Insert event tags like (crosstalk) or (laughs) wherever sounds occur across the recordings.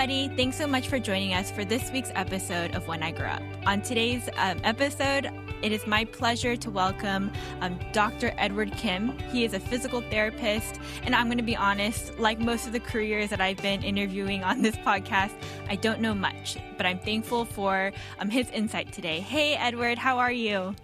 everybody. Thanks so much for joining us for this week's episode of When I Grow Up. On today's um, episode, it is my pleasure to welcome um, Dr. Edward Kim. He is a physical therapist, and I'm going to be honest, like most of the careers that I've been interviewing on this podcast, I don't know much, but I'm thankful for um, his insight today. Hey, Edward, how are you?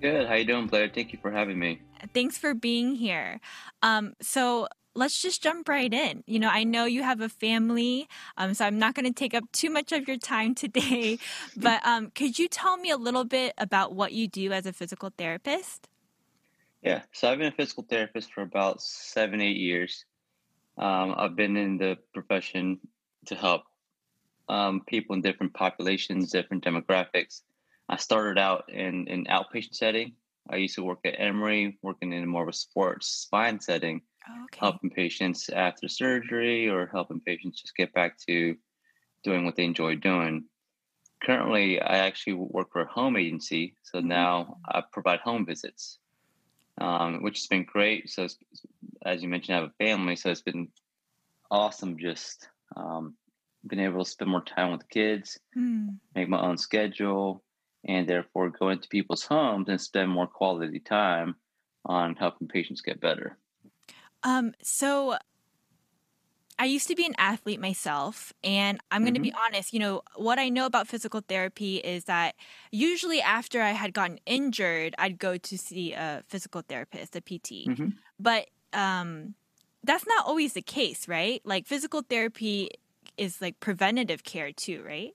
Good. How you doing, Blair? Thank you for having me. Thanks for being here. Um, so let's just jump right in. You know, I know you have a family, um, so I'm not going to take up too much of your time (laughs) today. But um, could you tell me a little bit about what you do as a physical therapist? Yeah, so I've been a physical therapist for about seven, eight years. Um, I've been in the profession to help um, people in different populations, different demographics. I started out in an outpatient setting. I used to work at Emory, working in more of a sports spine setting okay. helping patients after surgery or helping patients just get back to doing what they enjoy doing. Currently, I actually work for a home agency, so mm-hmm. now I provide home visits, um, which has been great. So, as you mentioned, I have a family, so it's been awesome just um, being able to spend more time with the kids, mm. make my own schedule, and therefore go into people's homes and spend more quality time on helping patients get better. Um, so I used to be an athlete myself, and I'm going to mm-hmm. be honest, you know, what I know about physical therapy is that usually after I had gotten injured, I'd go to see a physical therapist, a PT. Mm-hmm. But um, that's not always the case, right? Like physical therapy is like preventative care too, right?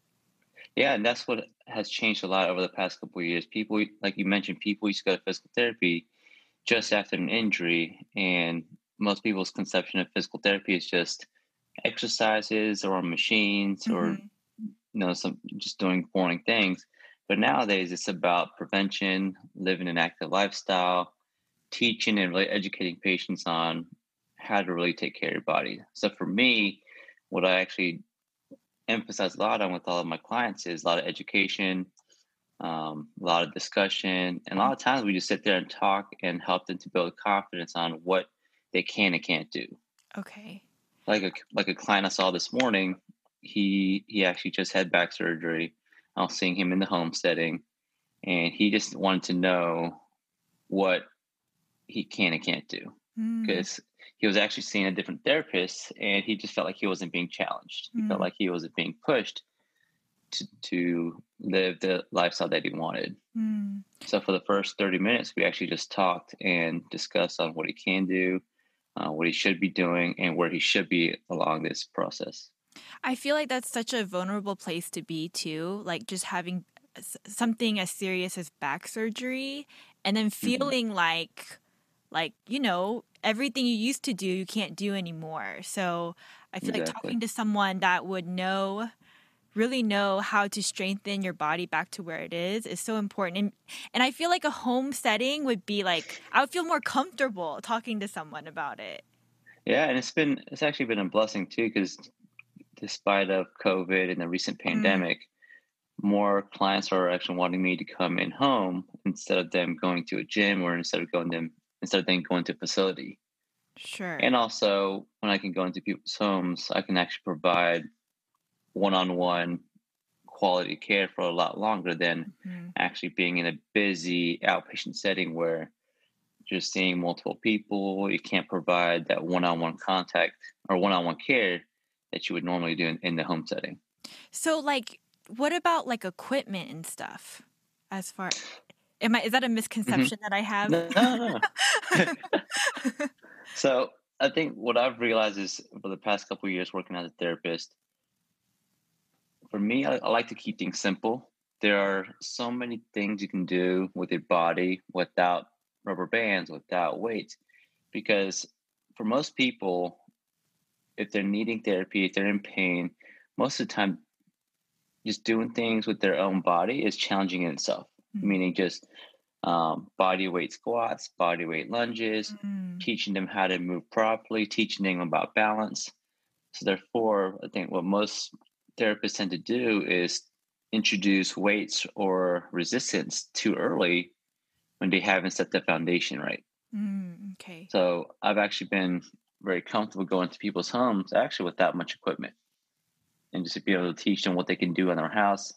Yeah, and that's what has changed a lot over the past couple of years. People, like you mentioned, people used to go to physical therapy just after an injury, and most people's conception of physical therapy is just exercises or machines mm-hmm. or you know some just doing boring things. But nowadays it's about prevention living an active lifestyle teaching and really educating patients on how to really take care of your body. So for me what i actually emphasize a lot on with all of my clients is a lot of education um, a lot of discussion. And a lot of times we just sit there and talk and help them to build confidence on what they can and can't do. Okay. Like a like a client I saw this morning, he he actually just had back surgery. I was seeing him in the home setting, and he just wanted to know what he can and can't do because mm. he was actually seeing a different therapist, and he just felt like he wasn't being challenged. He felt mm. like he wasn't being pushed to, to live the lifestyle that he wanted. Mm. So for the first 30 minutes, we actually just talked and discussed on what he can do, uh, what he should be doing, and where he should be along this process. I feel like that's such a vulnerable place to be too, like just having something as serious as back surgery and then mm-hmm. feeling mm-hmm. like like you know everything you used to do you can't do anymore so i feel exactly. like talking to someone that would know really know how to strengthen your body back to where it is is so important. And and I feel like a home setting would be like I would feel more comfortable talking to someone about it. Yeah, and it's been it's actually been a blessing too because despite of COVID and the recent mm. pandemic, mm. more clients are actually wanting me to come in home instead of them going to a gym or instead of going them instead of them going to a facility. Sure. And also when I can go into people's homes, I can actually provide one-on-one quality care for a lot longer than mm-hmm. actually being in a busy outpatient setting where you're seeing multiple people you can't provide that one-on-one contact or one-on-one care that you would normally do in, in the home setting so like what about like equipment and stuff as far am i is that a misconception mm-hmm. that i have no, no, no. (laughs) (laughs) so i think what i've realized is for the past couple years working as a therapist for me, I, I like to keep things simple. There are so many things you can do with your body without rubber bands, without weights, because for most people, if they're needing therapy, if they're in pain, most of the time, just doing things with their own body is challenging in itself. Mm-hmm. Meaning, just um, body weight squats, body weight lunges, mm-hmm. teaching them how to move properly, teaching them about balance. So, therefore, I think what most therapists tend to do is introduce weights or resistance too early when they haven't set the foundation right. Mm, okay. So I've actually been very comfortable going to people's homes actually with that much equipment. and just to be able to teach them what they can do in their house,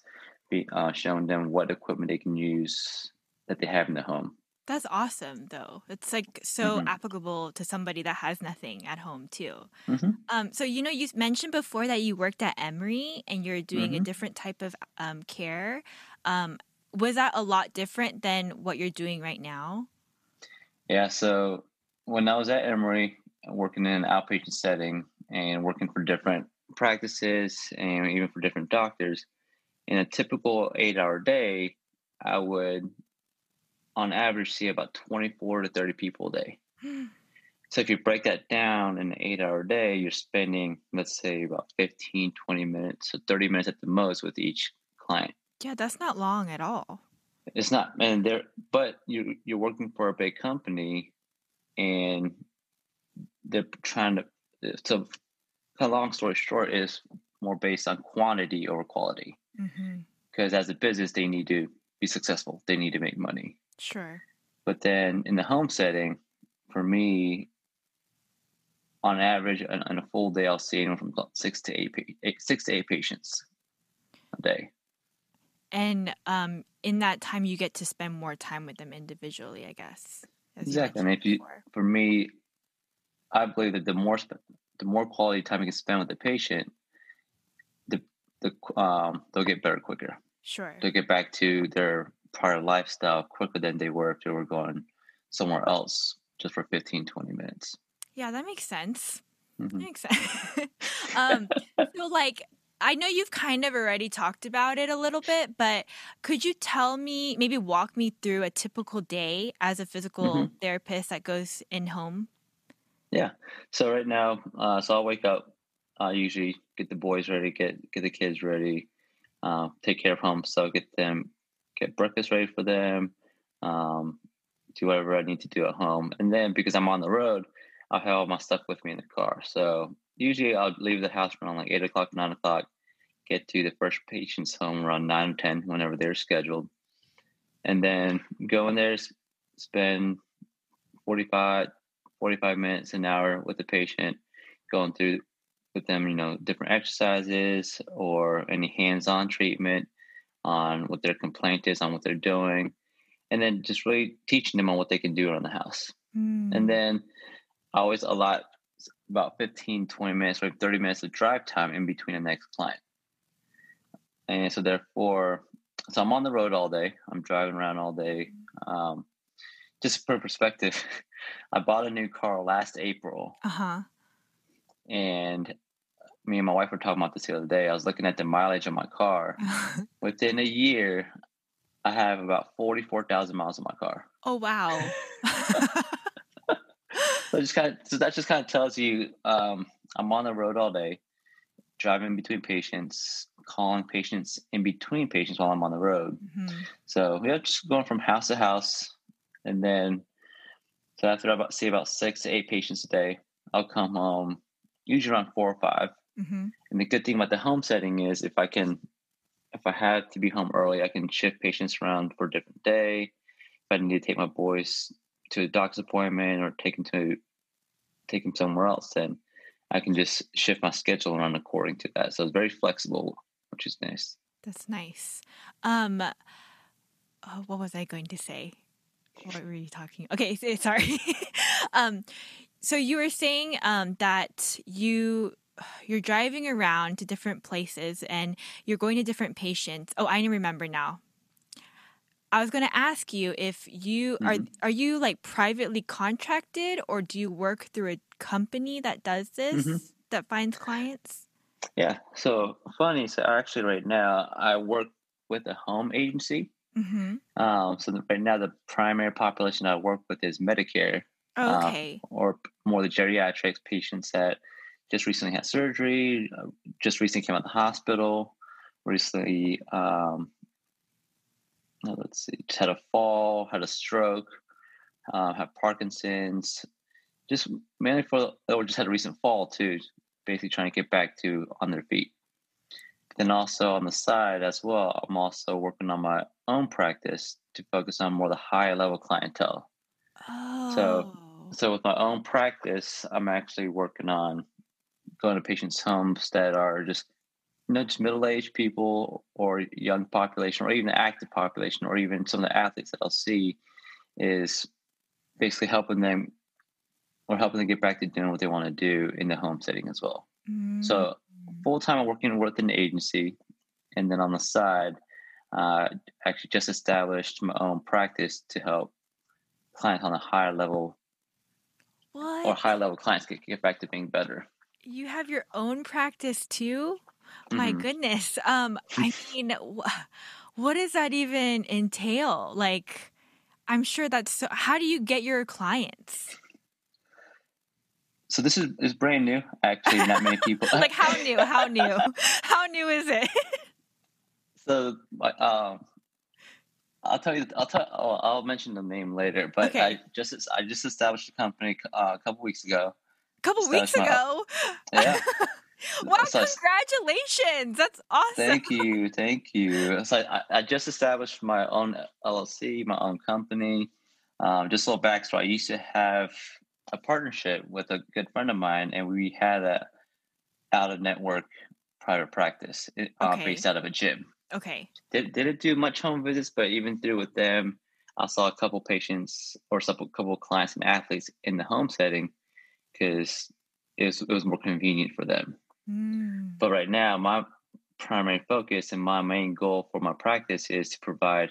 be uh, showing them what equipment they can use that they have in the home. That's awesome, though. It's like so mm-hmm. applicable to somebody that has nothing at home too. Mm-hmm. Um, so you know, you mentioned before that you worked at Emory and you're doing mm-hmm. a different type of um, care. Um, was that a lot different than what you're doing right now? Yeah. So when I was at Emory, working in an outpatient setting and working for different practices and even for different doctors, in a typical eight-hour day, I would on average see about 24 to 30 people a day. (gasps) so if you break that down in an eight hour day, you're spending, let's say, about 15, 20 minutes, so 30 minutes at the most with each client. Yeah, that's not long at all. It's not, and there, but you you're working for a big company, and they're trying to. So, a long story short, is more based on quantity over quality. Because mm-hmm. as a business, they need to be successful. They need to make money. Sure. But then in the home setting, for me, on average, on, on a full day, I'll see anywhere from six to eight, eight six to eight patients a day. And um, in that time, you get to spend more time with them individually, I guess. Exactly. And if you, before. for me, I believe that the more the more quality time you can spend with the patient, the the um, they'll get better quicker. Sure. They'll get back to their prior lifestyle quicker than they were if they were going somewhere else just for 15, 20 minutes. Yeah, that makes sense. Mm-hmm. That makes sense. (laughs) um, so, like, I know you've kind of already talked about it a little bit, but could you tell me, maybe walk me through a typical day as a physical mm-hmm. therapist that goes in home? Yeah. So right now, uh, so I'll wake up. I usually get the boys ready, get get the kids ready, uh, take care of home. So I'll get them get breakfast ready for them, um, do whatever I need to do at home. And then because I'm on the road, I'll have all my stuff with me in the car. So usually I'll leave the house around like eight o'clock, nine o'clock, get to the first patient's home around nine or 10, whenever they're scheduled. And then go in there, spend 45, 45 minutes, an hour with the patient, going through with them, you know, different exercises or any hands on treatment on what their complaint is, on what they're doing, and then just really teaching them on what they can do around the house. Mm. And then I always allot about 15, 20 minutes or 30 minutes of drive time in between the next client. And so therefore, so I'm on the road all day. I'm driving around all day. Um, just for perspective, (laughs) I bought a new car last April. Uh-huh. And me and my wife were talking about this the other day. I was looking at the mileage of my car. (laughs) Within a year, I have about forty-four thousand miles on my car. Oh wow! (laughs) so just kind of so that just kind of tells you um, I'm on the road all day, driving between patients, calling patients in between patients while I'm on the road. Mm-hmm. So yeah, just going from house to house, and then so after I about see about six to eight patients a day, I'll come home usually around four or five Mm-hmm. And the good thing about the home setting is if I can, if I have to be home early, I can shift patients around for a different day. If I need to take my boys to a doctor's appointment or take them to take them somewhere else, then I can just shift my schedule around according to that. So it's very flexible, which is nice. That's nice. Um, oh, what was I going to say? What were you talking? Okay, (laughs) sorry. (laughs) um, so you were saying um, that you (sighs) you're driving around to different places and you're going to different patients. Oh, I remember now. I was going to ask you if you mm-hmm. are are you like privately contracted or do you work through a company that does this mm-hmm. that finds clients? Yeah. So funny. So actually, right now I work with a home agency. Mm-hmm. Um, so right now the primary population I work with is Medicare. Uh, okay. Or more the geriatrics patients that just recently had surgery, uh, just recently came out of the hospital, recently, um, let's see, just had a fall, had a stroke, uh, have Parkinson's, just mainly for, or just had a recent fall too, basically trying to get back to on their feet. Then also on the side as well, I'm also working on my own practice to focus on more the high level clientele. Oh. So, so with my own practice, I'm actually working on going to patients' homes that are just you know, just middle-aged people or young population, or even active population, or even some of the athletes that I'll see, is basically helping them or helping them get back to doing what they want to do in the home setting as well. Mm. So full time, I'm working with an agency, and then on the side, uh, actually just established my own practice to help clients on a higher level what? or high level clients get, get back to being better. You have your own practice too? My Mhm. goodness. Um, I (laughs) mean, what does that even entail? Like, I'm sure that's so. How do you get your clients? So this is is brand new. Actually, not many (laughs) people. like, how new? How (laughs) new? How new is it? So, um, I'll tell you. I'll tell. Oh, I'll mention the name later. But Okay. I just I just established a company uh, a couple weeks ago. A couple That's weeks ago. Yeah. (laughs) wow! So Congratulations! That's awesome. Thank you, thank you. So I, I just established my own LLC, my own company. Um, just a little backstory. I used to have a partnership with a good friend of mine, and we had a out of network private practice uh, Okay. based out of a gym. Okay. Did, didn't do much home visits, but even through with them, I saw a couple patients or a couple clients and athletes in the home setting because it was, it was more convenient for them. Mm. But right now, my primary focus and my main goal for my practice is to provide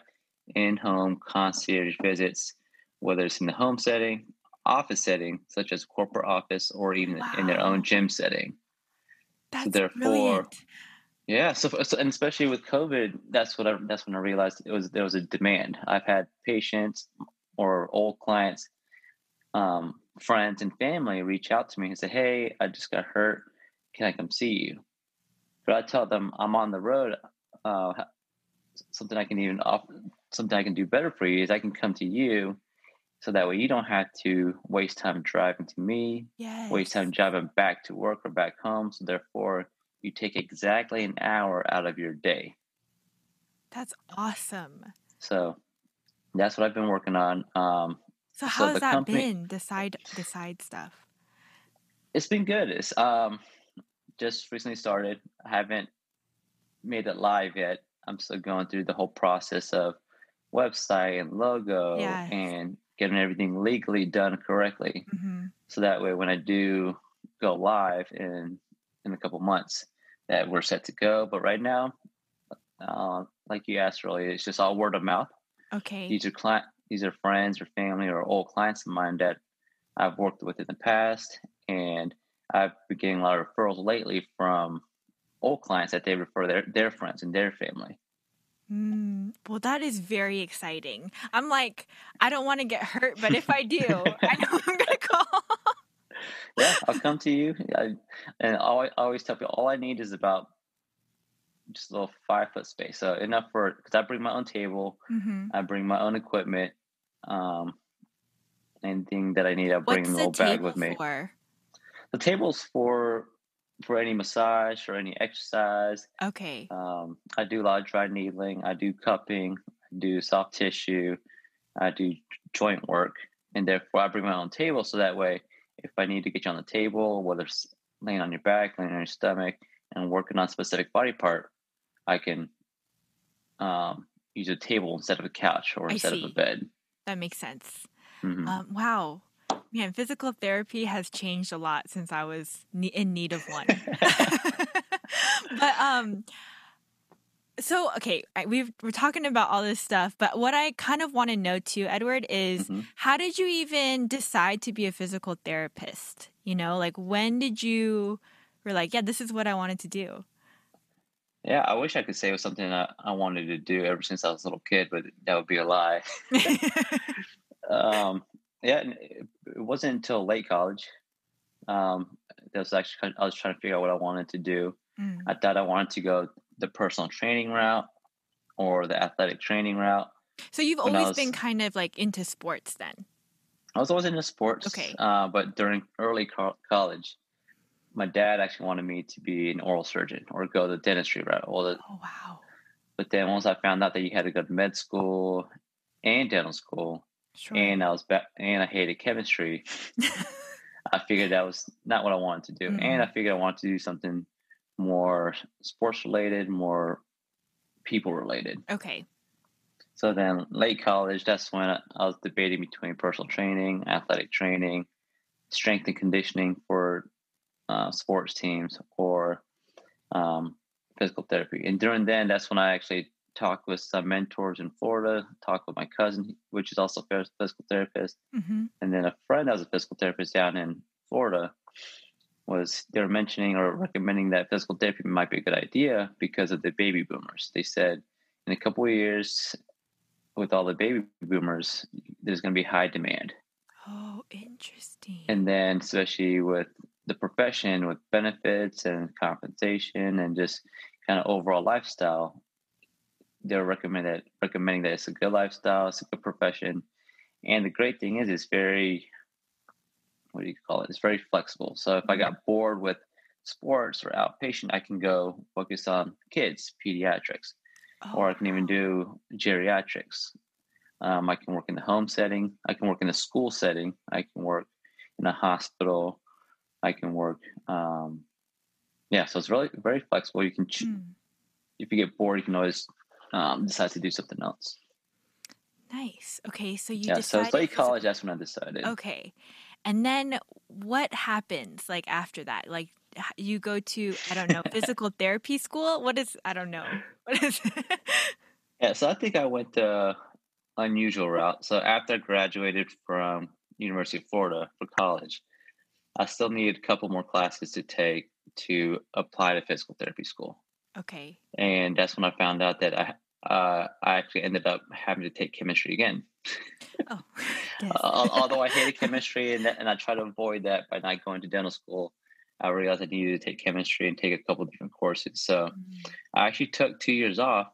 in home concierge visits, whether it's in the home setting, office setting, such as corporate office, or even in their own gym setting. That's therefore, brilliant. Yeah, so, so and especially with COVID, that's what I, that's when I realized it was there was a demand. I've had patients or old clients, um, friends and family reach out to me and say, "Hey, I just got hurt. Can I come see you?" But I tell them I'm on the road. Uh, something I can even offer, something I can do better for you is I can come to you, so that way you don't have to waste time driving to me, Yes. waste time driving back to work or back home. So therefore, you take exactly an hour out of your day. That's awesome. So that's what I've been working on. Um, So So how's that company- been? The side the side stuff. it's been good. It's um, just recently started. I haven't made it live yet. I'm still going through the whole process of website and logo Yes. and getting everything legally done correctly. hmm So that way, when I do go live in in a couple months, that we're set to go. But right now, uh, like you asked earlier, it's just all word of mouth. Okay. These are client, these are friends or family or old clients of mine that I've worked with in the past, and I've been getting a lot of referrals lately from old clients that they refer their their friends and their family. Mm, well, that is very exciting. I'm like, I don't want to get hurt, but if I do, I know (laughs) I'm gonna call. Yeah, I'll come to you, I, and I always tell people all I need is about just a little five foot space, so enough for because I bring my own table, hmm I bring my own equipment, um, anything that I need, I bring What's a the little bag with me. for? The table's for for any massage or any exercise. Okay. Um, I do a lot of dry needling. I do cupping. I do soft tissue. I do joint work, and therefore I bring my own table so that way, if I need to get you on the table, whether it's laying on your back, laying on your stomach, and working on a specific body part, I can um, use a table instead of a couch or I instead of a bed. That makes sense. Mhm. Um, wow. Man, physical therapy has changed a lot since I was ne- in need of one. (laughs) but um so okay, we've we're talking about all this stuff, but what I kind of want to know too, Edward, is Mhm. how did you even decide to be a physical therapist? You know, like when did you were like, yeah, this is what I wanted to do? Yeah, I wish I could say it was something that I wanted to do ever since I was a little kid, but that would be a lie. (laughs) (laughs) um, yeah, it wasn't until late college. Um, that was actually I was trying to figure out what I wanted to do. Mm, I thought I wanted to go the personal training route or the athletic training route. So you've When I always been kind of like into sports then. I was always into sports. Okay. Uh, but during early co- college, my dad actually wanted me to be an oral surgeon or go the dentistry route. Or the, Oh wow. but then once I found out that you had to go to med school and dental school, Sure. and I was back, and I hated chemistry. (laughs) I figured that was not what I wanted to do, and mm. I figured I wanted to do something more sports related, more people related. Okay. So then, late college, that's when I was debating between personal training, athletic training, strength and conditioning for uh, sports teams, or um, physical therapy. And during then, that's when I actually talked with some mentors in Florida, talked with my cousin, which is also a physical therapist, Mm-hmm. and then a friend that was a physical therapist down in Florida was they were mentioning or recommending that physical therapy might be a good idea because of the baby boomers. They said in a couple of years, with all the baby boomers, there's going to be high demand, Oh, interesting. and then especially with the profession, with benefits and compensation, and just kind of overall lifestyle, they're recommended recommending that it's a good lifestyle, it's a good profession, and the great thing is it's very what do you call it? It's very flexible. So if I got bored with sports or outpatient, I can go focus on kids, pediatrics, oh, or I can even do geriatrics. Um, I can work in the home setting. I can work in the school setting. I can work in a hospital. I can work. Um, yeah, so it's really very flexible. You can, ch- Hmm. if you get bored, you can always um, decide to do something else. Nice. Okay, so you yeah, so decided it's late college. That's when I decided. Okay. And then what happens like after that? Like you go to I don't know, (laughs) physical therapy school? What is I don't know. (laughs) What is (laughs) Yeah, so I think I went the unusual route. So after I graduated from University of Florida for college, I still need a couple more classes to take to apply to physical therapy school, Okay. and that's when I found out that I uh, I actually ended up having to take chemistry again. Oh. (laughs) (laughs) Yes. Al- Although I hated chemistry and, and I tried to avoid that by not going to dental school, I realized I needed to take chemistry and take a couple different courses. So Mm. I actually took two years off,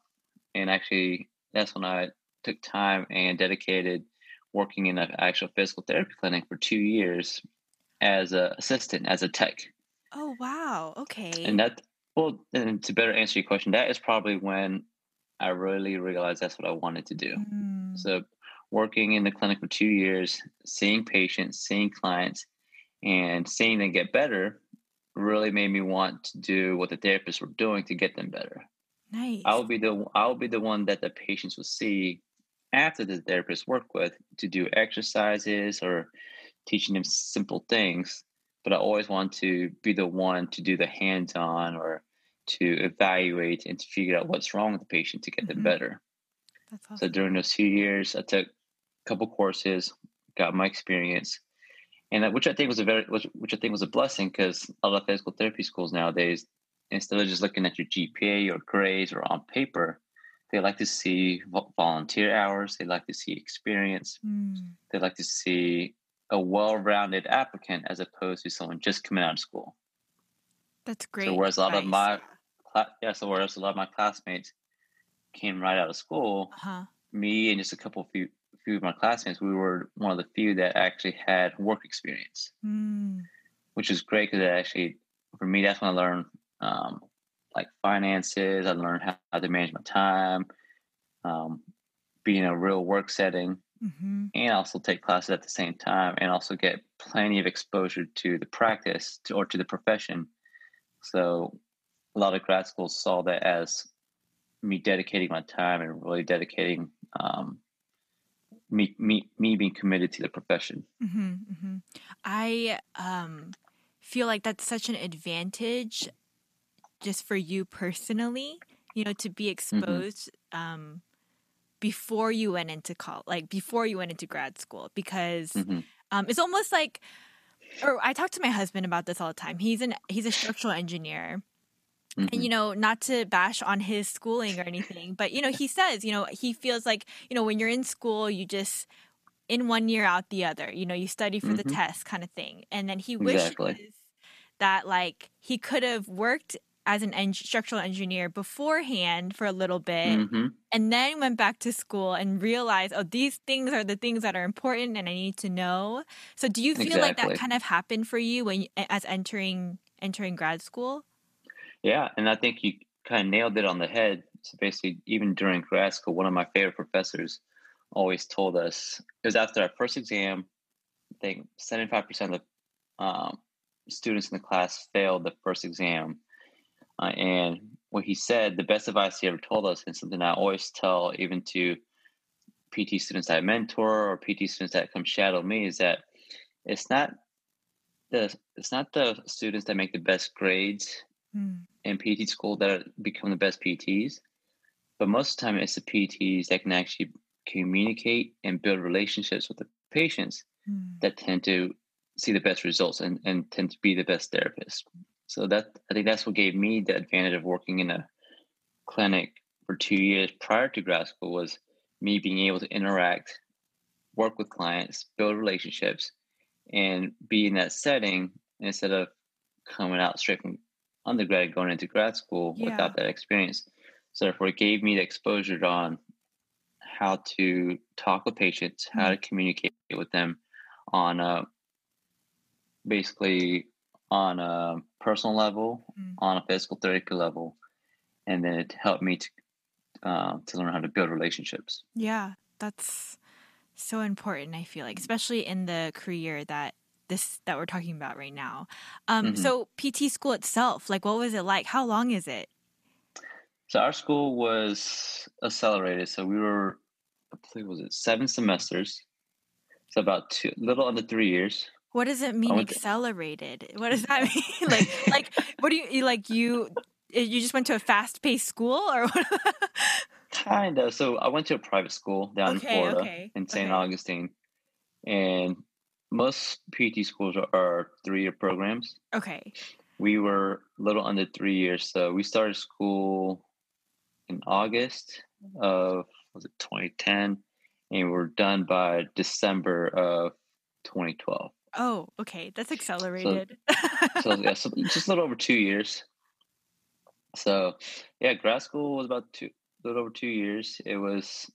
and actually that's when I took time and dedicated working in an actual physical therapy clinic for two years as a assistant, as a tech. Oh wow. Okay. And that, well, and to better answer your question, that is probably when I really realized that's what I wanted to do. Mm. So working in the clinic for two years, seeing patients, seeing clients, and seeing them get better really made me want to do what the therapists were doing to get them better. nice. I'll be the I'll be the one that the patients will see after the therapist work with to do exercises or teaching them simple things. But I always want to be the one to do the hands-on or to evaluate and to figure out what's wrong with the patient to get them Mhm. better. That's So during those two years, I took a couple courses, got my experience, and that, which I think was a very which, which I think was a blessing because a lot of physical therapy schools nowadays, instead of just looking at your GPA or grades or on paper, they like to see volunteer hours. They like to see experience. Mm. They like to see a well-rounded applicant as opposed to someone just coming out of school. That's great. So whereas a lot of my yeah, so whereas a lot of my classmates came right out of school, Uh-huh. me and just a couple of few few of my classmates, we were one of the few that actually had work experience, Mm. which is great because actually, for me, that's when I learned um, like finances. I learned how, to manage my time, um, be in a real work setting, hmm and also take classes at the same time, and also get plenty of exposure to the practice to, or to the profession. So, a lot of grad schools saw that as me dedicating my time and really dedicating um, me me me being committed to the profession. hmm hmm I um feel like that's such an advantage just for you personally, you know, to be exposed um before you went into college, like before you went into grad school because Mhm. um it's almost like or I talk to my husband about this all the time. He's an he's a structural engineer. Mhm. and you know not to bash on his schooling or anything but you know he says you know he feels like you know when you're in school you just in one year out the other you know you study for the Mhm. test kind of thing and then he wishes Exactly. that like he could have worked as an eng- structural engineer beforehand for a little bit Mhm. and then went back to school and realized oh these things are the things that are important and i need to know so do you feel like that kind of happened for you when you, as entering entering grad school Yeah, and I think you kind of nailed it on the head. So basically, even during grad school, one of my favorite professors always told us it was after our first exam. I think seventy five percent of the um, students in the class failed the first exam. Uh, and what he said, the best advice he ever told us, and something I always tell even to PT students I mentor or PT students that come shadow me, is that it's not the it's not the students that make the best grades mm. in PT school that become the best PTs, but most of the time it's the PTs that can actually communicate and build relationships with the patients mm. that tend to see the best results and, and tend to be the best therapists. So that I think that's what gave me the advantage of working in a clinic for two years prior to grad school was me being able to interact, work with clients, build relationships, and be in that setting instead of coming out straight from undergrad going into grad school yeah. without that experience. So therefore it gave me the exposure on how to talk with patients, how to mm-hmm. communicate with them on a basically on a personal level, mm. on a physical therapy level, and then it helped me to uh, to learn how to build relationships. Yeah, that's so important. I feel like, especially in the career that this that we're talking about right now. Um, mm-hmm. So PT school itself, like, what was it like? How long is it? So our school was accelerated. So we were, I believe, was it seven semesters? So about two, little under three years. What does it mean accelerated? To... What does that (laughs) mean? like, like, what do you like? You eh, you just went to a fast paced school, or what? (laughs) kind of. So I went to a private school down okay, in Florida okay, in St. Okay. Augustine, and most PT schools are, are three year programs. Okay. We were a little under three years, so we started school in August of was it 2010, and we're done by December of 2012. Oh, okay, that's accelerated. So, so yeah, (laughs) so just a little over two years. So, yeah, grad school was about two, a little over two years. It was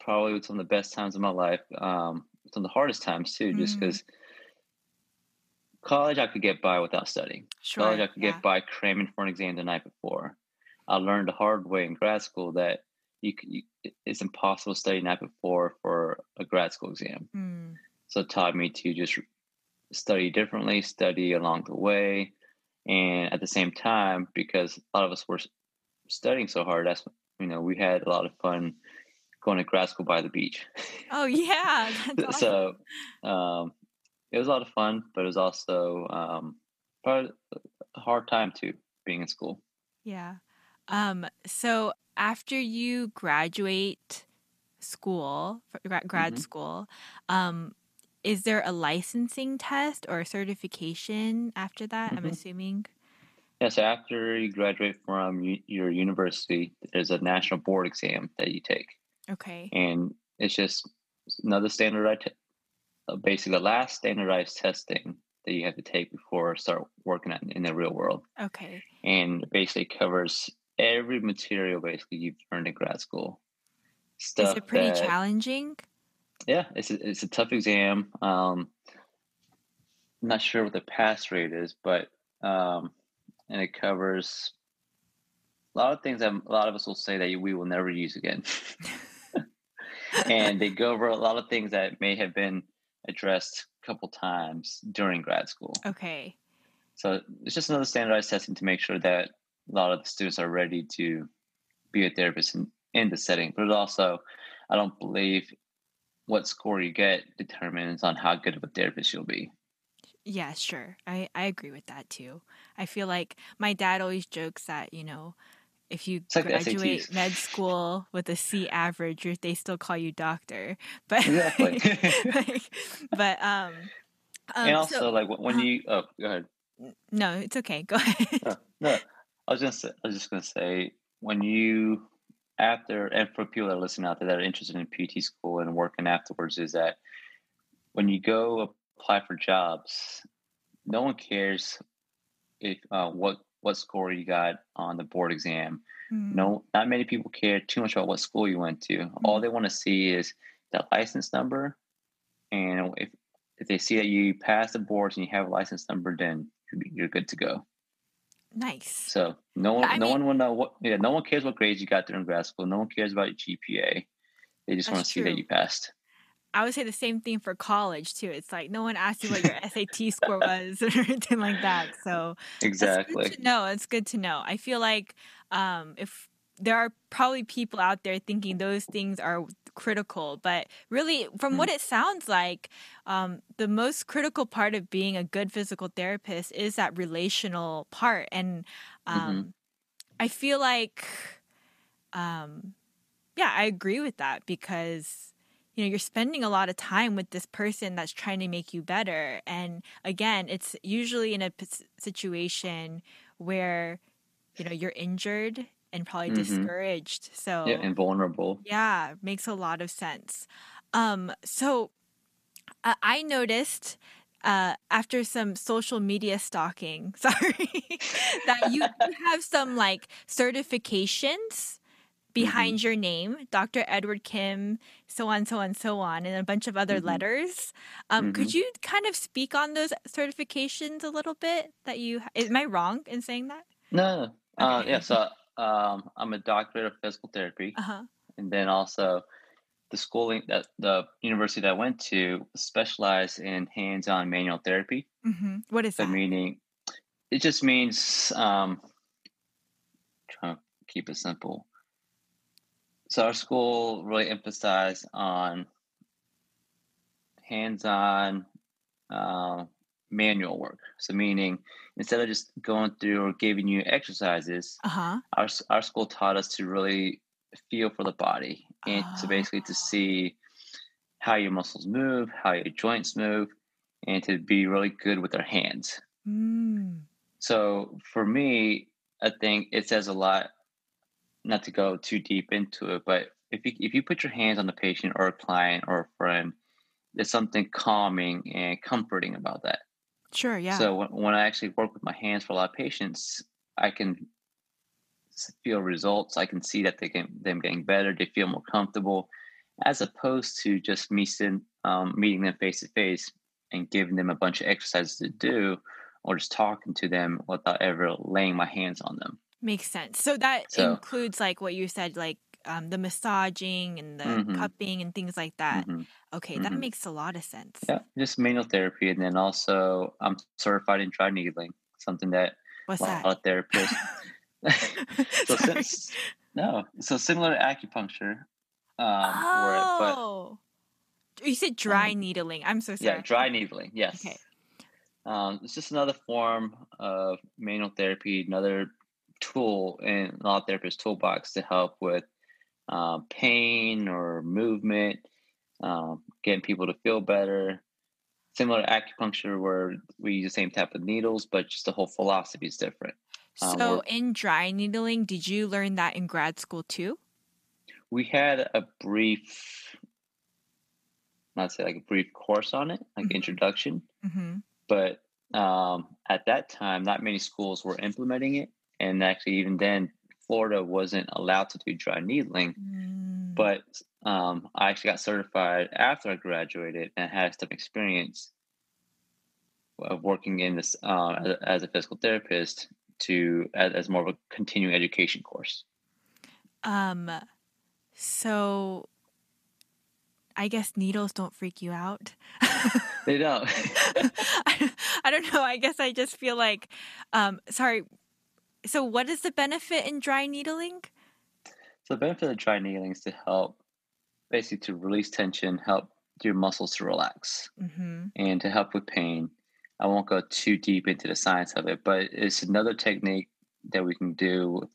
probably some of the best times of my life. Um, some of the hardest times too, just because mm. college I could get by without studying. Sure, college I could yeah. get by cramming for an exam the night before. I learned the hard way in grad school that you, you it's impossible to study night before for a grad school exam. Mm. So it taught me to just study differently, study along the way, and at the same time, because a lot of us were studying so hard, that's you know we had a lot of fun going to grad school by the beach. Oh yeah, (laughs) awesome. so um, it was a lot of fun, but it was also um, probably a hard time too being in school. Yeah. Um, so after you graduate school, grad mm-hmm. school, um, is there a licensing test or a certification after that? Mm-hmm. I'm assuming. Yes, after you graduate from u- your university, there's a national board exam that you take. Okay. And it's just another standardized, uh, basically the last standardized testing that you have to take before start working in, in the real world. Okay. And basically covers every material basically you've learned in grad school. Stuff Is it pretty that, challenging? Yeah, it's a, it's a tough exam. Um, I'm not sure what the pass rate is, but um, and it covers a lot of things that a lot of us will say that we will never use again. (laughs) and they go over a lot of things that may have been addressed a couple times during grad school. Okay. So it's just another standardized testing to make sure that a lot of the students are ready to be a therapist in, in the setting. But it also, I don't believe what score you get determines on how good of a therapist you'll be. Yeah, sure. I, I agree with that too. I feel like my dad always jokes that, you know, if you like graduate med school with a C average, they still call you doctor. (laughs) But exactly. (laughs) like, but um, um, and also so, like when uh, you oh go ahead. No, it's okay. Go (laughs) ahead. No, no, I was gonna I was just gonna say when you after and for people that are listening out there that are interested in PT school and working afterwards is that when you go apply for jobs, no one cares if uh, what what score you got on the board exam. Mm. No, not many people care too much about what school you went to. Mm. All they want to see is that license number, and if if they see that you pass the boards and you have a license number, then you're good to go. Nice. So no one, yeah, no mean, one will know what. Yeah, no one cares what grades you got during grad school. No one cares about your GPA. They just want to see that you passed. I would say the same thing for college too. It's like no one asked you what your (laughs) SAT score was or anything like that. So exactly. No, it's good to know. I feel like um, if there are probably people out there thinking those things are critical, but really, from mm. what it sounds like, um, the most critical part of being a good physical therapist is that relational part, and um, mm-hmm. I feel like, um, yeah, I agree with that because you know you're spending a lot of time with this person that's trying to make you better and again it's usually in a situation where you know you're injured and probably mm-hmm. discouraged so yeah and vulnerable yeah makes a lot of sense um so uh, i noticed uh, after some social media stalking, (laughs) sorry, that you (laughs) have some like certifications Mm-hmm. behind mm-hmm. your name, Dr. Edward Kim, so on, so on, so on, and a bunch of other mm-hmm. letters. Um, mm-hmm. Could you kind of speak on those certifications a little bit? That you am I wrong in saying that? No, uh, okay. uh, yeah. So um, I'm a doctorate of physical therapy, uh-huh. and then also the schooling that the university that I went to specialized in hands-on manual therapy. Mm-hmm. What is so that? Meaning, it just means um, trying to keep it simple so our school really emphasized on hands-on uh, manual work. So meaning instead of just going through or giving you exercises, uh-huh. our our school taught us to really feel for the body and to basically to ah. see how your muscles move, how your joints move, and to be really good with our hands. Mm. So for me, I think it says a lot not to go too deep into it, but if you if you put your hands on the patient or a client or a friend, there's something calming and comforting about that. Sure, yeah. So when, when I actually work with my hands for a lot of patients, I can feel results. I can see that they get them getting better. They feel more comfortable, as opposed to just me sitting, um, meeting them face to face and giving them a bunch of exercises to do, or just talking to them without ever laying my hands on them. Makes sense. So that so, includes like what you said, like um, the massaging and the mm-hmm. cupping and things like that. Mm-hmm. Okay, that mm-hmm. makes a lot of sense. Yeah, just manual therapy, and then also I'm certified in dry needling, something that What's a lot of therapists. (laughs) (laughs) so since, no, so similar to acupuncture. Um, oh, but, you said dry um, needling. I'm so sorry. Yeah, dry needling. Yes. Okay. Um, it's just another form of manual therapy, another tool in a lot of therapists' toolbox to help with uh, pain or movement, um, getting people to feel better. Similar to acupuncture, where we use the same type of needles, but just the whole philosophy is different. Um, so, in dry needling, did you learn that in grad school too? We had a brief, not say like a brief course on it, like mm-hmm. introduction. Mm-hmm. But um, at that time, not many schools were implementing it and actually even then florida wasn't allowed to do dry needling mm. but um, i actually got certified after i graduated and had some experience of working in this uh, as a physical therapist to as, as more of a continuing education course um so I guess needles don't freak you out. they don't. (laughs) I, I, don't know. I guess I just feel like, um, sorry, so what is the benefit in dry needling? So the benefit of dry needling is to help basically to release tension, help your muscles to relax, mm-hmm. and to help with pain. I won't go too deep into the science of it, but it's another technique that we can do,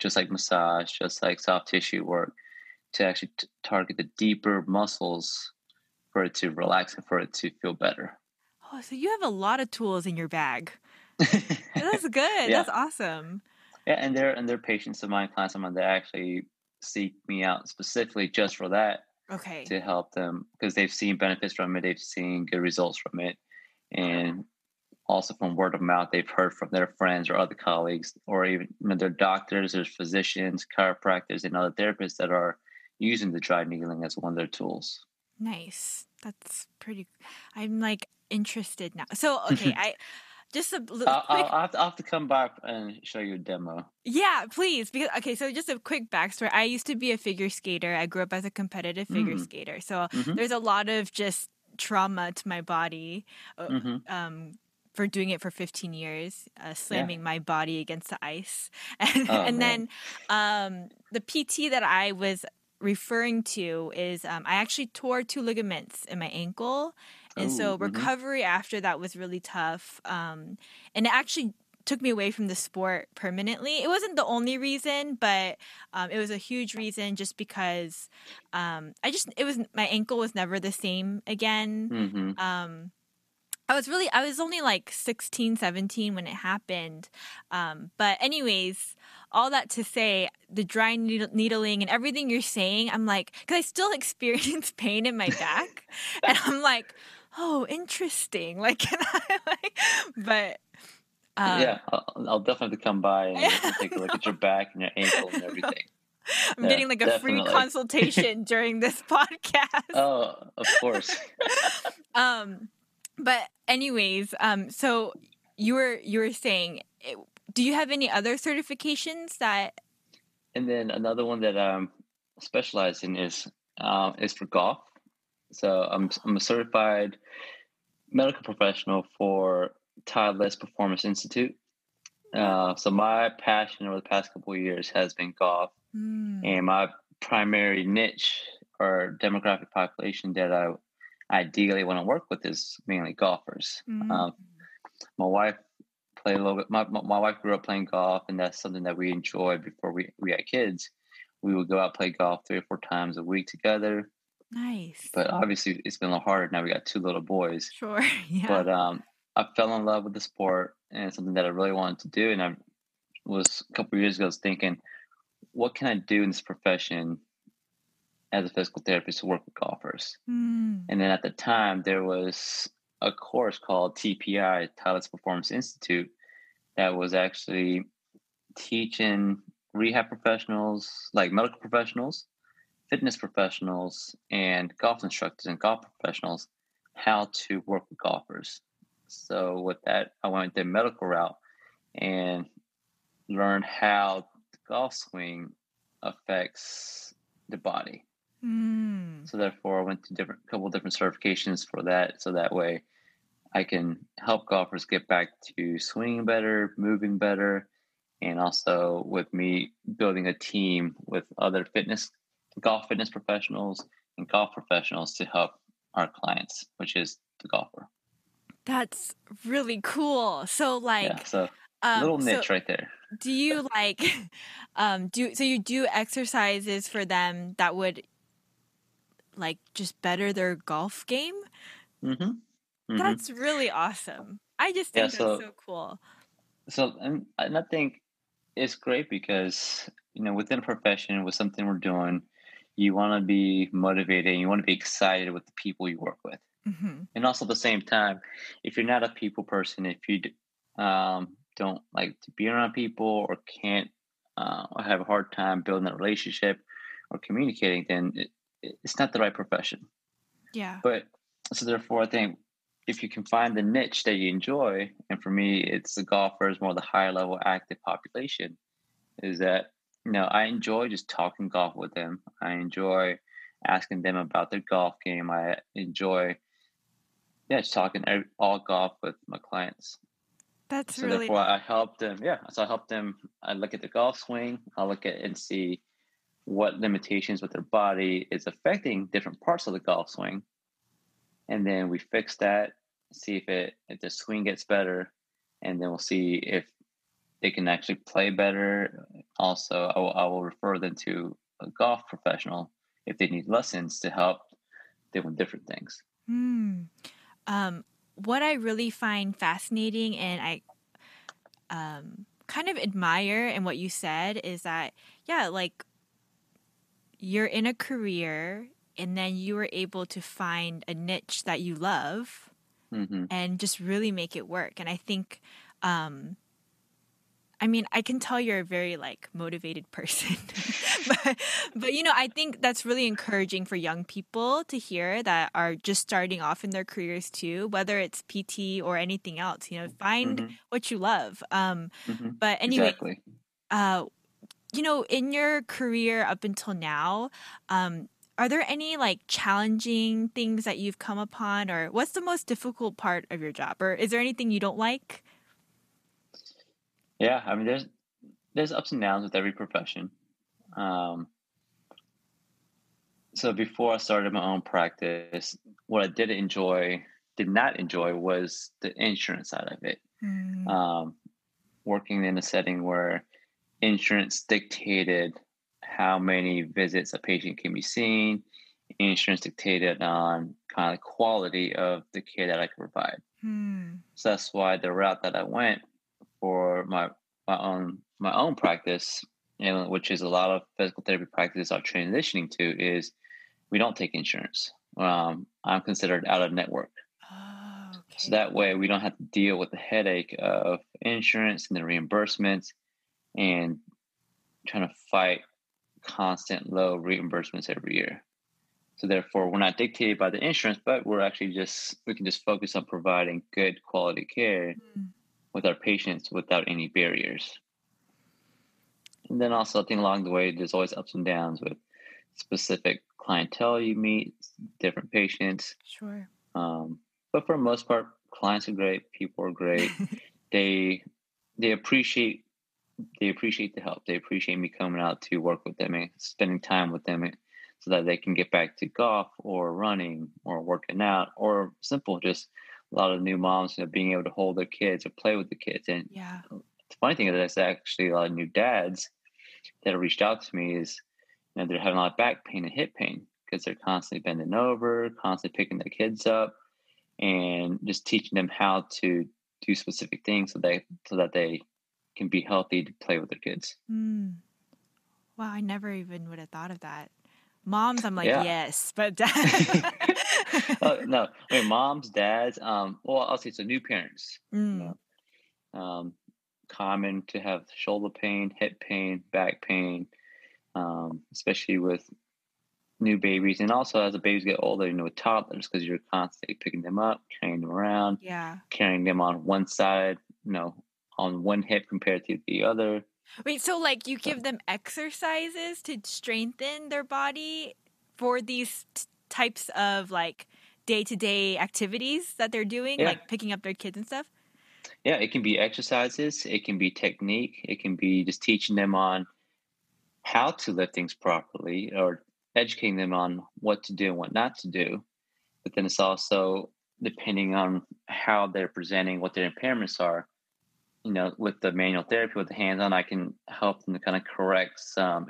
just like massage, just like soft tissue work, to actually t- target the deeper muscles for it to relax and for it to feel better. Oh, so you have a lot of tools in your bag. Oh, that's (laughs) good. Yeah. That's awesome. Yeah, and they're and they're patients of mine, clients of mine that actually seek me out specifically just for that. Okay. To help them because they've seen benefits from it, they've seen good results from it, and also from word of mouth, they've heard from their friends or other colleagues, or even you know, their doctors, there's physicians, chiropractors, and other therapists that are using the dry needling as one of their tools. Nice. That's pretty. I'm like interested now. So (laughs) okay, I just a l- I'll, quick I'll, I'll, have to, I'll have to come back and show you a demo. Yeah, please. Because okay, so just a quick backstory. I used to be a figure skater. I grew up as a competitive figure Mm. skater. So Mhm. there's a lot of just trauma to my body uh, Mhm. um, for doing it for 15 years, uh, slamming my body against the ice. (laughs) And, Oh, and then um, the PT that I was referring to is um, I actually tore two ligaments in my ankle. And so Ooh, mhm. recovery after that was really tough. Um, and it actually took me away from the sport permanently. It wasn't the only reason, but um, it was a huge reason just because um, I just, it was, my ankle was never the same again. Mhm. Um, I was really, I was only like 16, 17 when it happened. Um, but, anyways, all that to say, the dry needle- needling and everything you're saying, I'm like, because I still (laughs) experience pain in my back. and I'm like, oh, interesting. (laughs) Like, can I, like, but, um, yeah, I'll, I'll definitely come by and, and take a look at your (laughs) back and your ankle and everything. (laughs) I'm Yeah, getting like a free consultation during this podcast. Oh, of course. um but anyways um so you were you were saying eh, do you have any other certifications that And then another one that I'm specialized in is um, is for golf. So I'm I'm a certified medical professional for Titleist Performance Institute. Uh, so my passion over the past couple of years has been golf, Hmm. and my primary niche or demographic population that I ideally want to work with is mainly golfers. Mm. Um, my wife played a little bit. My, my my wife grew up playing golf, and that's something that we enjoyed before we we had kids. We would go out play golf three or four times a week together. Nice But obviously, it's been a little harder now. We got two little boys. sure (laughs) yeah But um, I fell in love with the sport, and something that I really wanted to do. And I was a couple of years ago was thinking, what can I do in this profession as a physical therapist to work with golfers? Hmm. And then at the time, there was a course called TPI, Titleist Performance Institute, that was actually teaching rehab professionals, like medical professionals, fitness professionals, and golf instructors and golf professionals how to work with golfers. So with that, I went the medical route and learned how the golf swing affects the body. Hmm. So therefore, I went to different couple different certifications for that. So that way, I can help golfers get back to swinging better, moving better, and also with me building a team with other fitness, golf fitness professionals and golf professionals to help our clients, which is the golfer. that's really cool so like yeah, so um, little so niche right there. do you (laughs) like (laughs) um do so you do exercises for them that would like just better their golf game Mm-hmm. That's really awesome. I just Yeah, think so- that's so cool. So, and, and I think it's great because, you know, within a profession, with something we're doing, you want to be motivated and you want to be excited with the people you work with. hmm And also at the same time, if you're not a people person, if you um, don't like to be around people or can't uh, or have a hard time building a relationship or communicating, then it, it- it's not the right profession. Yeah. But so therefore, I think if you can find the niche that you enjoy, and for me, it's the golfers, more the high level active population, is that you know I enjoy just talking golf with them. I enjoy asking them about their golf game. I enjoy, yeah, just talking all golf with my clients. That's So really therefore, I help them. Yeah, so I help them. I look at the golf swing. I look at and see what limitations with their body is affecting different parts of the golf swing, and then we fix that. See if it if the swing gets better, and then we'll see if they can actually play better. Also, I will, I will refer them to a golf professional if they need lessons to help them with different things. Hmm. Um, what I really find fascinating and I um, kind of admire in what you said is that, yeah, like you're in a career and then you were able to find a niche that you love hmm and just really make it work. And I think, um, I mean, I can tell you're a very like motivated (laughs) person. but, but you know, I think that's really encouraging for young people to hear that are just starting off in their careers too, whether it's PT or anything else. You know, find mm-hmm. what you love. Um, mm-hmm. But anyway, exactly. uh, you know, in your career up until now, um, are there any like challenging things that you've come upon, or what's the most difficult part of your job, or is there anything you don't like? Yeah, I mean, there's there's ups and downs with every profession. Um, so before I started my own practice, what I did enjoy, did not enjoy, was the insurance side of it. Mm. Um, working in a setting where insurance dictated how many visits a patient can be seen. Insurance dictated on kind of quality of the care that I could provide. Mm. So that's why the route that I went for my my own my own practice, and which is a lot of physical therapy practices are transitioning to, is we don't take insurance. Um, I'm considered out of network. Oh, okay. So that way we don't have to deal with the headache of insurance and the reimbursements and trying to fight constant low reimbursements every year. So therefore, we're not dictated by the insurance, but we're actually just we can just focus on providing good quality care mm with our patients without any barriers. And then also, I think along the way, there's always ups and downs with specific clientele you meet, different patients. Sure. Um, but for the most part, clients are great. People are great. (laughs) they they appreciate they appreciate the help. They appreciate me coming out to work with them and spending time with them, so that they can get back to golf or running or working out or simple just a lot of new moms you know, being able to hold their kids or play with the kids. And yeah, the funny thing is, that's actually a lot of new dads that have reached out to me is you know they're having a lot of back pain and hip pain because they're constantly bending over, constantly picking their kids up, and just teaching them how to do specific things so they so that they can be healthy to play with their kids. Mm. Wow, I never even would have thought of that. Moms, I'm like, yeah. yes, but (laughs) dad. uh, (laughs) no, I mean, moms, dads, um, well, I'll say so new parents. Mm. You know, um, common to have shoulder pain, hip pain, back pain, um, especially with new babies. And also as the babies get older, you know, with toddlers, because you're constantly picking them up, carrying them around, yeah, carrying them on one side, you know, on one hip compared to the other. Wait, so like you give them exercises to strengthen their body for these t- types of like day to day activities that they're doing, yeah. like picking up their kids and stuff? Yeah, it can be exercises, it can be technique, it can be just teaching them on how to lift things properly or educating them on what to do and what not to do. But then it's also depending on how they're presenting, what their impairments are, you know, with the manual therapy, with the hands on, I can help them to kind of correct some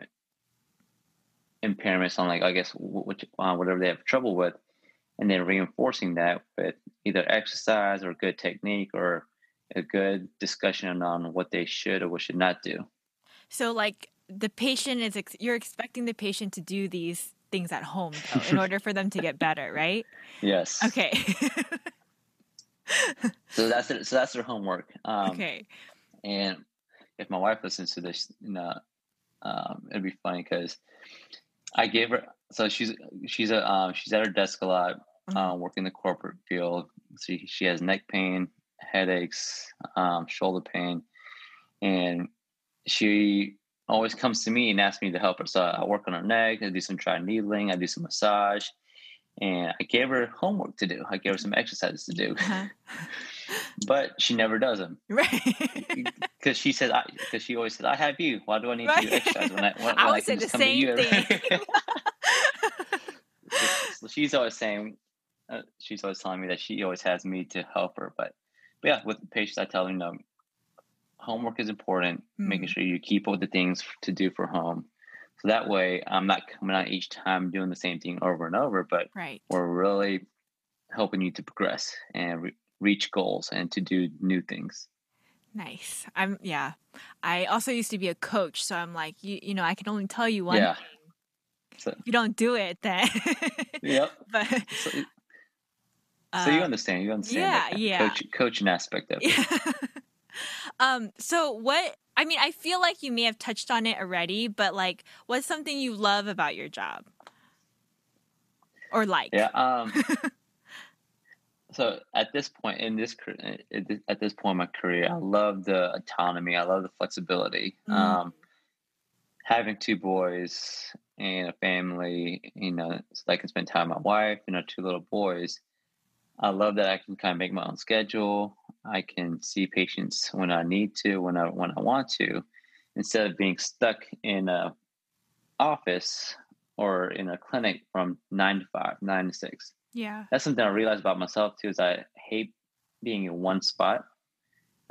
impairments on, like, I guess, which, uh, whatever they have trouble with. And then reinforcing that with either exercise or good technique or a good discussion on what they should or what should not do. So, like, the patient is, ex- you're expecting the patient to do these things at home, though, in (laughs) order for them to get better, right? Yes. Okay. (laughs) so that's it. So that's their homework. Um, okay. And if my wife listens to this, you know, um, it'd be funny because I gave her. So she's she's a um, she's at her desk a lot, mm-hmm. uh, working the corporate field. She she has neck pain, headaches, um, shoulder pain, and she always comes to me and asks me to help her. So I work on her neck. I do some dry needling. I do some massage and I gave her homework to do. I gave her some exercises to do, uh-huh. (laughs) but she never does them. Right? (laughs) Because she said, because she always said, "I have you. Why do I need right. to do exercise when I (laughs) when, I, when I come to you?" Thing. so she's always saying, uh, she's always telling me that she always has me to help her. But, but yeah, with patients, I tell them, you know, homework is important. Mm. Making sure you keep all the things to do for home so that way, I'm not coming out each time doing the same thing over and over, but right. we're really helping you to progress and re- reach goals and to do new things. Nice. I'm yeah. I also used to be a coach, so I'm like, you you know, I can only tell you one yeah. thing. So, if you don't do it, then (laughs) yep. but so, uh, so, you understand. You understand. Yeah, the yeah. Coach, coaching aspect of it. Yeah. (laughs) Um, so what I mean, I feel like you may have touched on it already, but like what's something you love about your job? Or like? Yeah, um (laughs) so at this point in this at this point in my career, I love the autonomy. I love the flexibility. Mm. Um, having two boys and a family, you know, so I can spend time with my wife and our two little boys. I love that I can kind of make my own schedule. I can see patients when I need to, when I when I want to, instead of being stuck in a office or in a clinic from nine to five, nine to six. Yeah. That's something I realized about myself too, is I hate being in one spot.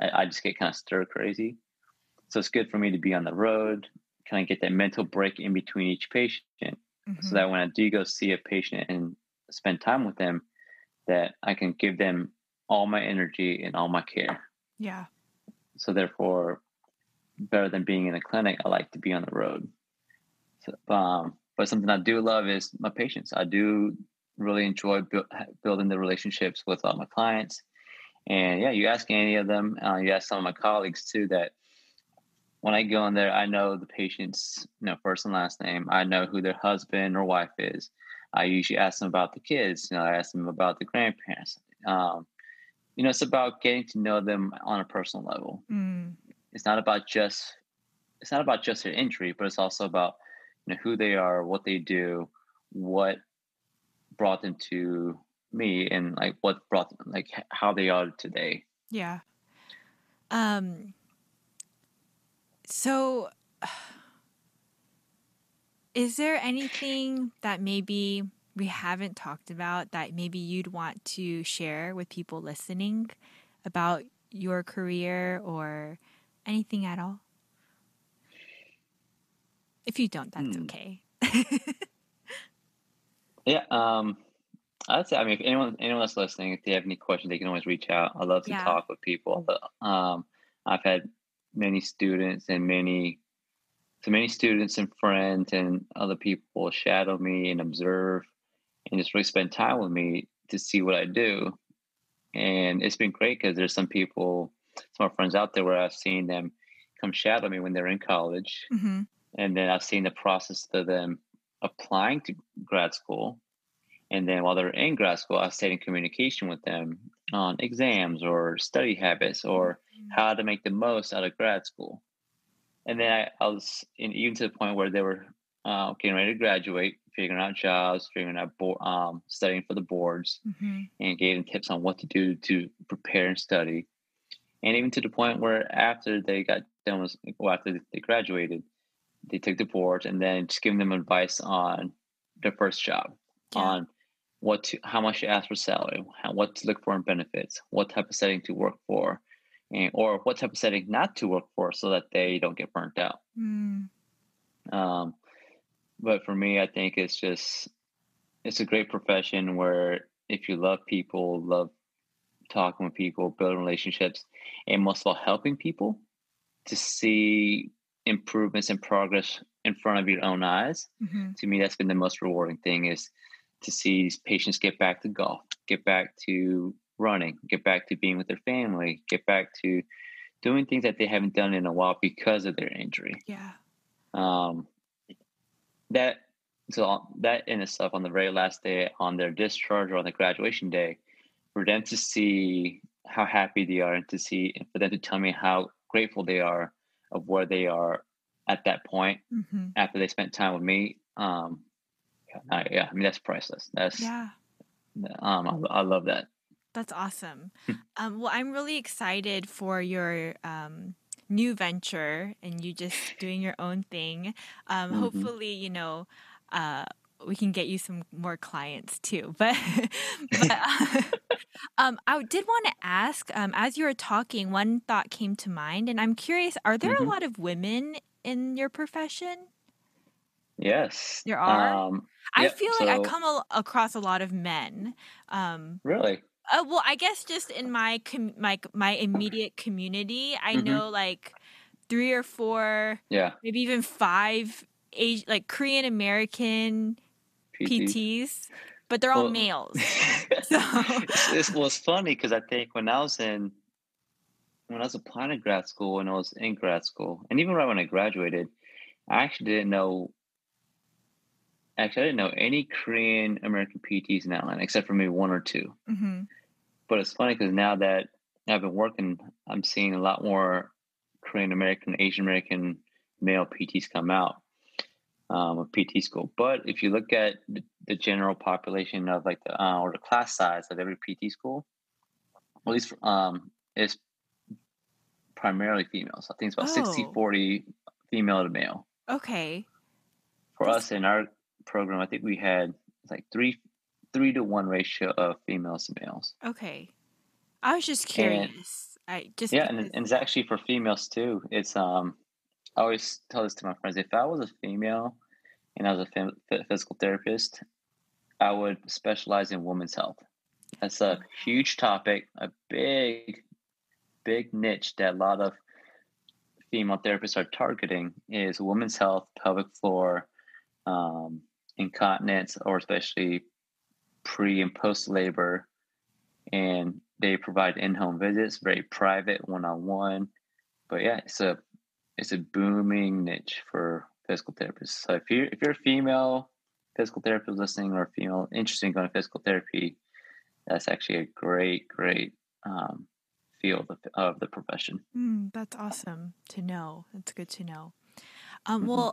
I, I just get kind of stir crazy. So it's good for me to be on the road, kind of get that mental break in between each patient. Mm-hmm. So that when I do go see a patient and spend time with them, that I can give them all my energy and all my care. Yeah. So therefore, better than being in a clinic, I like to be on the road. So, um, but something I do love is my patients. I do really enjoy bu- building the relationships with all my clients. And yeah, you ask any of them, uh, you ask some of my colleagues too, that when I go in there, I know the patient's you know first and last name. I know who their husband or wife is. I usually ask them about the kids. You know, I ask them about the grandparents. Um, you know, it's about getting to know them on a personal level. Mm. It's not about just it's not about just their injury, but it's also about you know who they are, what they do, what brought them to me and like what brought them like how they are today yeah um so (sighs) is there anything that maybe we haven't talked about that maybe you'd want to share with people listening about your career or anything at all if you don't that's mm. okay (laughs) Yeah, um, I'd say. I mean, if anyone anyone that's listening, if they have any questions, they can always reach out. I love to yeah. talk with people. Um, I've had many students and many, so many students and friends and other people shadow me and observe, and just really spend time with me to see what I do. And it's been great because there's some people, some of my friends out there where I've seen them come shadow me when they're in college, mm-hmm. and then I've seen the process of them applying to grad school. And then while they're in grad school, I've stayed in communication with them on exams or study habits or mm-hmm. how to make the most out of grad school. And then I, I was in, even to the point where they were uh, getting ready to graduate, figuring out jobs, figuring out bo- um, studying for the boards, mm-hmm. and gave them tips on what to do to prepare and study. And even to the point where after they got done with, well, after they graduated, they took the boards and then just giving them advice on their first job yeah. on what to how much to ask for salary how, what to look for in benefits what type of setting to work for and or what type of setting not to work for so that they don't get burnt out mm. um, but for me i think it's just it's a great profession where if you love people love talking with people building relationships and most of all helping people to see improvements and progress in front of your own eyes mm-hmm. to me that's been the most rewarding thing is to see these patients get back to golf get back to running get back to being with their family get back to doing things that they haven't done in a while because of their injury yeah um that so that in itself on the very last day on their discharge or on the graduation day for them to see how happy they are and to see and for them to tell me how grateful they are of where they are at that point mm-hmm. after they spent time with me. Um, I, yeah, I mean that's priceless. That's yeah. Um, I, I love that. That's awesome. Hmm. um, well, I'm really excited for your um, new venture and you just (laughs) doing your own thing. Um, mm-hmm. Hopefully, you know, uh, we can get you some more clients too. (laughs) But, but (laughs) um, I did want to ask, um, as you were talking, one thought came to mind, and I'm curious: Are there mm-hmm. a lot of women in your profession? Yes, there are. Um, I yep, feel like so... I come a- across a lot of men. Um, really? Uh, well, I guess just in my com- my my immediate community, I mm-hmm. know like three or four, yeah, maybe even five age like Korean American PTs. PTs but they're all well, males. (laughs) so. well, it's funny because I think when I was in when I was applying to grad school and I was in grad school, and even right when I graduated, I actually didn't know. Actually, I didn't know any Korean American PTs in Atlanta except for maybe one or 2 Mm-hmm. But it's funny because now that I've been working, I'm seeing a lot more Korean American, Asian American male PTs come out um, of PT school. But if you look at the, the general population of like the uh, or the class size of every PT school, at least um, it's primarily females. I think it's about 60 Oh. 40 female to male. Okay. For That's- us in our program, I think we had like three three to one ratio of females to males. Okay. I was just And- curious. I just yeah, and, and it's actually for females too. It's um, I always tell this to my friends: if I was a female and I was a fem- physical therapist, I would specialize in women's health. That's a huge topic, a big, big niche that a lot of female therapists are targeting is women's health, pelvic floor, um, incontinence, or especially pre and post labor. And they provide in-home visits, very private, one-on-one. But yeah, it's a it's a booming niche for physical therapists. So if you're if you're a female physical therapist listening or female interested in going to physical therapy, that's actually a great, great um, field of, of the profession. Mm, that's awesome to know. That's good to know. Um, Mhm. well,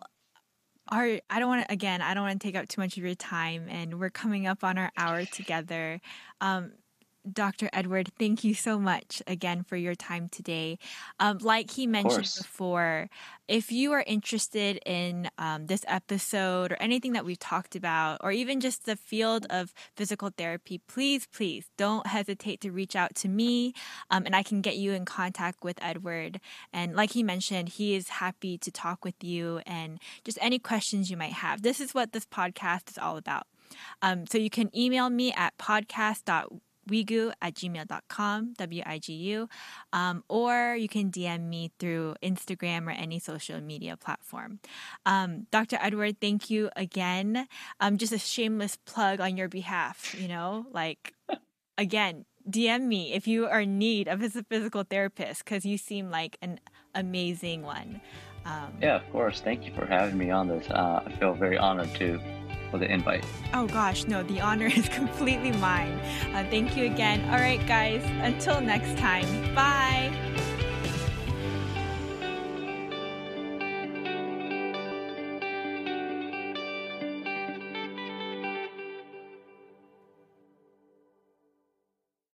our I don't want to again. I don't want to take up too much of your time, and we're coming up on our hour together. Um, Dr. Edward, thank you so much again for your time today. Um, like he mentioned before, if you are interested in um, this episode or anything that we've talked about, or even just the field of physical therapy, please, please don't hesitate to reach out to me um, and I can get you in contact with Edward. And like he mentioned, he is happy to talk with you and just any questions you might have. This is what this podcast is all about. Um, so you can email me at podcast.wigu at gmail.com, W I G U, um, or you can DM me through Instagram or any social media platform. Um, Dr. Edward, thank you again. Um, just a shameless plug on your behalf, you know, like (laughs) again, DM me if you are in need of a physical therapist because you seem like an amazing one. Um, Yeah, of course. Thank you for having me on this. Uh, I feel very honored to for the invite. Oh gosh, no, the honor (laughs) is completely mine. Uh, thank you again. All right, guys, until next time, bye.